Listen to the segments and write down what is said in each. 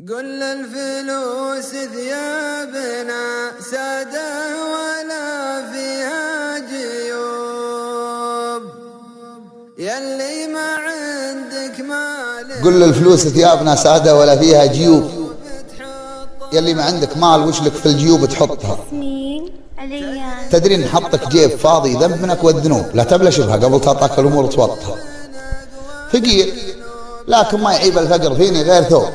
قل للفلوس ثيابنا سادة ولا فيها جيوب. يلي ما عندك مال. قل للفلوس ثيابنا سادة ولا فيها جيوب. يلي ما عندك مال وش لك في الجيوب تحطها؟ تدري إن حطك جيب فاضي ذنب منك والذنوب. لا تبلش بها قبل تعطاك الأمور توطها فقير لكن ما يعيب الفقر فيني غير ثوب.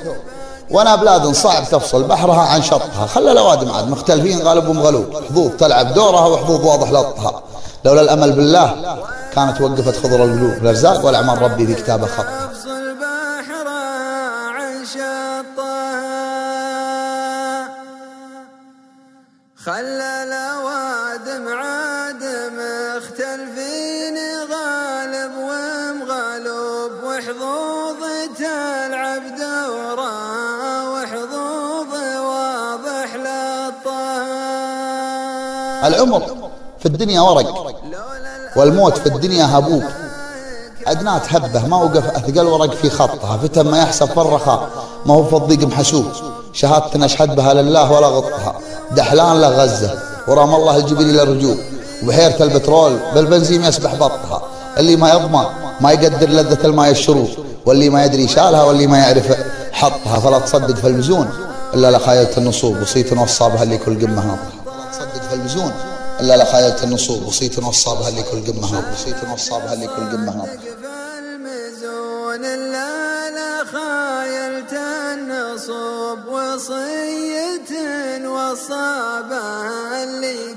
وأنا بلاد صعب تفصل بحرها عن شطها خلى الاوادم عاد مختلفين غالبهم غلوب. حظوظ تلعب دورها وحظوظ واضح لطها. لولا الأمل بالله كانت وقفت خضر القلوب الأرزاق والأعمال ربي في كتابه خطها خلى الاوادم عاد مختلفين غالب ومغلوب وحظوظ تلعب دورها العمر في الدنيا ورق والموت في الدنيا هبوب. أدنات هبة ما وقف أثقل ورق في خطها. فتم ما يحسب فرخها ما هو في الضيق محشوب شهادة نشهد بها لله ولا غطها. دحلان له غزة ورام الله الجبل إلى الرجوب وبحيرة البترول بالبنزين يسبح بطها. اللي ما يضمن ما يقدر لذة الماء الشروب واللي ما يدري شالها واللي ما يعرف حطها. فلا تصدق في المزون إلا لخايلة النصوب. وصيت وصابها اللي كل قمة نطها المزون إلا لخايلة النصوب وصيت وصابها اللي كل قمة وصيت وصابها اللي كل قمة نطها في المزون إلا لا خايلت النصوب اللي